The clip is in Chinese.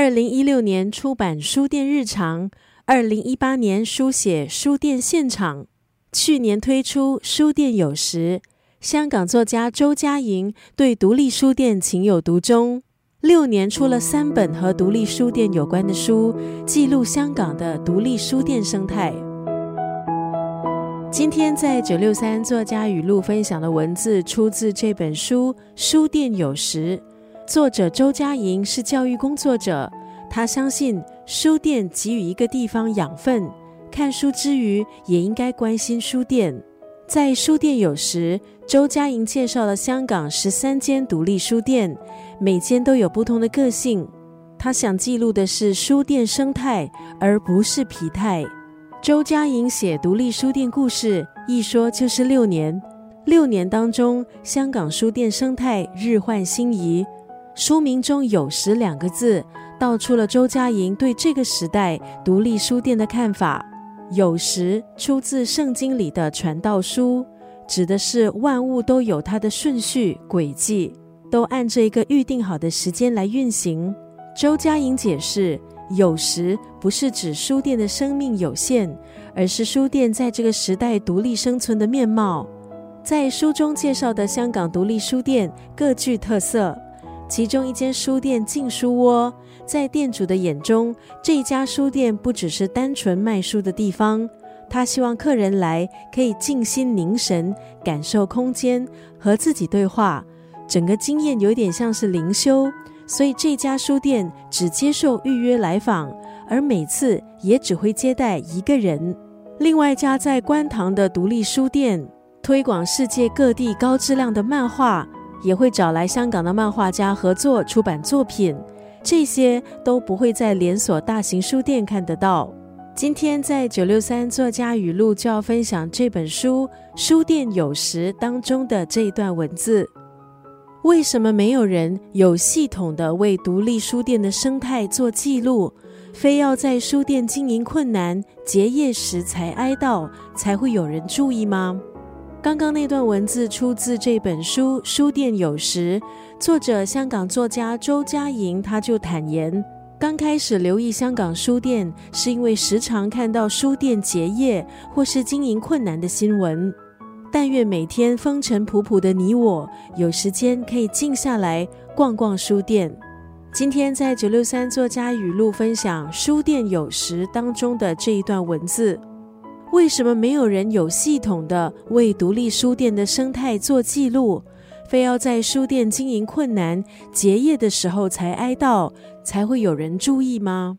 二零一六年出版《书店日常》，二零一八年书写《书店现场》，去年推出《书店有时》。香港作家周嘉莹对独立书店情有独钟，六年出了三本和独立书店有关的书，记录香港的独立书店生态。今天在九六三作家语录分享的文字，出自这本书《书店有时》。作者周佳莹是教育工作者，他相信书店给予一个地方养分，看书之余也应该关心书店。在书店有时，周佳莹介绍了香港十三间独立书店，每间都有不同的个性。他想记录的是书店生态，而不是疲态。周佳莹写独立书店故事，一说就是六年。六年当中，香港书店生态日换星移。书名中有时两个字，道出了周佳莹对这个时代独立书店的看法。有时出自圣经里的传道书，指的是万物都有它的顺序轨迹，都按着一个预定好的时间来运行。周佳莹解释，有时不是指书店的生命有限，而是书店在这个时代独立生存的面貌。在书中介绍的香港独立书店各具特色。其中一间书店静书窝，在店主的眼中，这家书店不只是单纯卖书的地方，他希望客人来可以静心凝神，感受空间，和自己对话，整个经验有点像是灵修。所以这家书店只接受预约来访，而每次也只会接待一个人。另外一家在观塘的独立书店，推广世界各地高质量的漫画。也会找来香港的漫画家合作出版作品，这些都不会在连锁大型书店看得到。今天在九六三作家语录就要分享这本书《书店有时》当中的这一段文字：为什么没有人有系统的为独立书店的生态做记录，非要在书店经营困难、结业时才哀悼，才会有人注意吗？刚刚那段文字出自这本书《书店有时》，作者香港作家周嘉莹，他就坦言，刚开始留意香港书店，是因为时常看到书店结业或是经营困难的新闻。但愿每天风尘仆仆的你我，有时间可以静下来逛逛书店。今天在九六三作家语录分享《书店有时》当中的这一段文字。为什么没有人有系统的为独立书店的生态做记录，非要在书店经营困难、结业的时候才哀悼，才会有人注意吗？